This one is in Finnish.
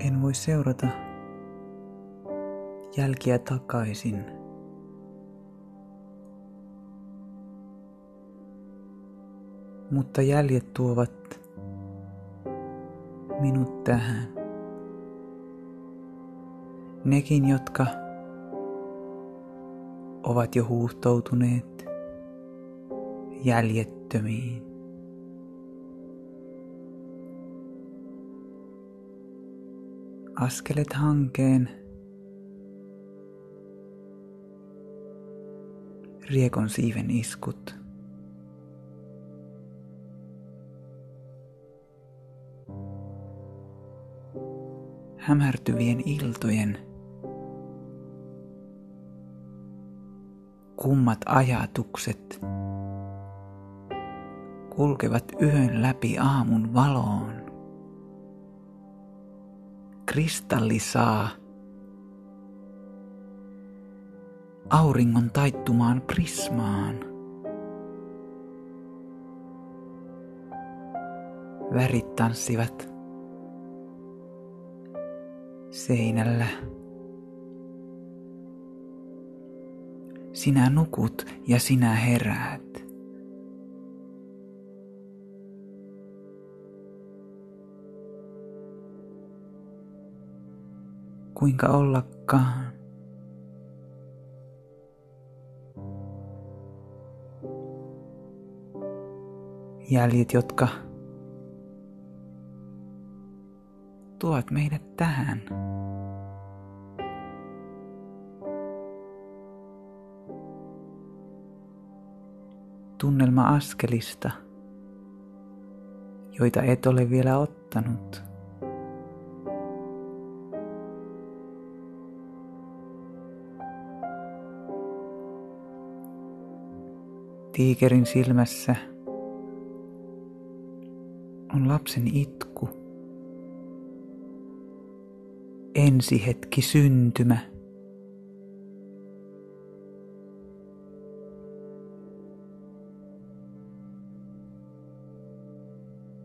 En voi seurata jälkiä takaisin. Mutta jäljet tuovat minut tähän. Nekin, jotka ovat jo huuhtoutuneet jäljettömiin. Askelet hankeen riekon siiven iskut. Hämärtyvien iltojen kummat ajatukset kulkevat yön läpi aamun valoon. Kristalli saa auringon taittumaan prismaan. Värit tanssivat seinällä. Sinä nukut ja sinä heräät. Kuinka ollakaan? Jäljet, jotka tuot meidät tähän. Tunnelma askelista, joita et ole vielä ottanut. Tiikerin silmässä on lapsen itku. Ensi hetki syntymä.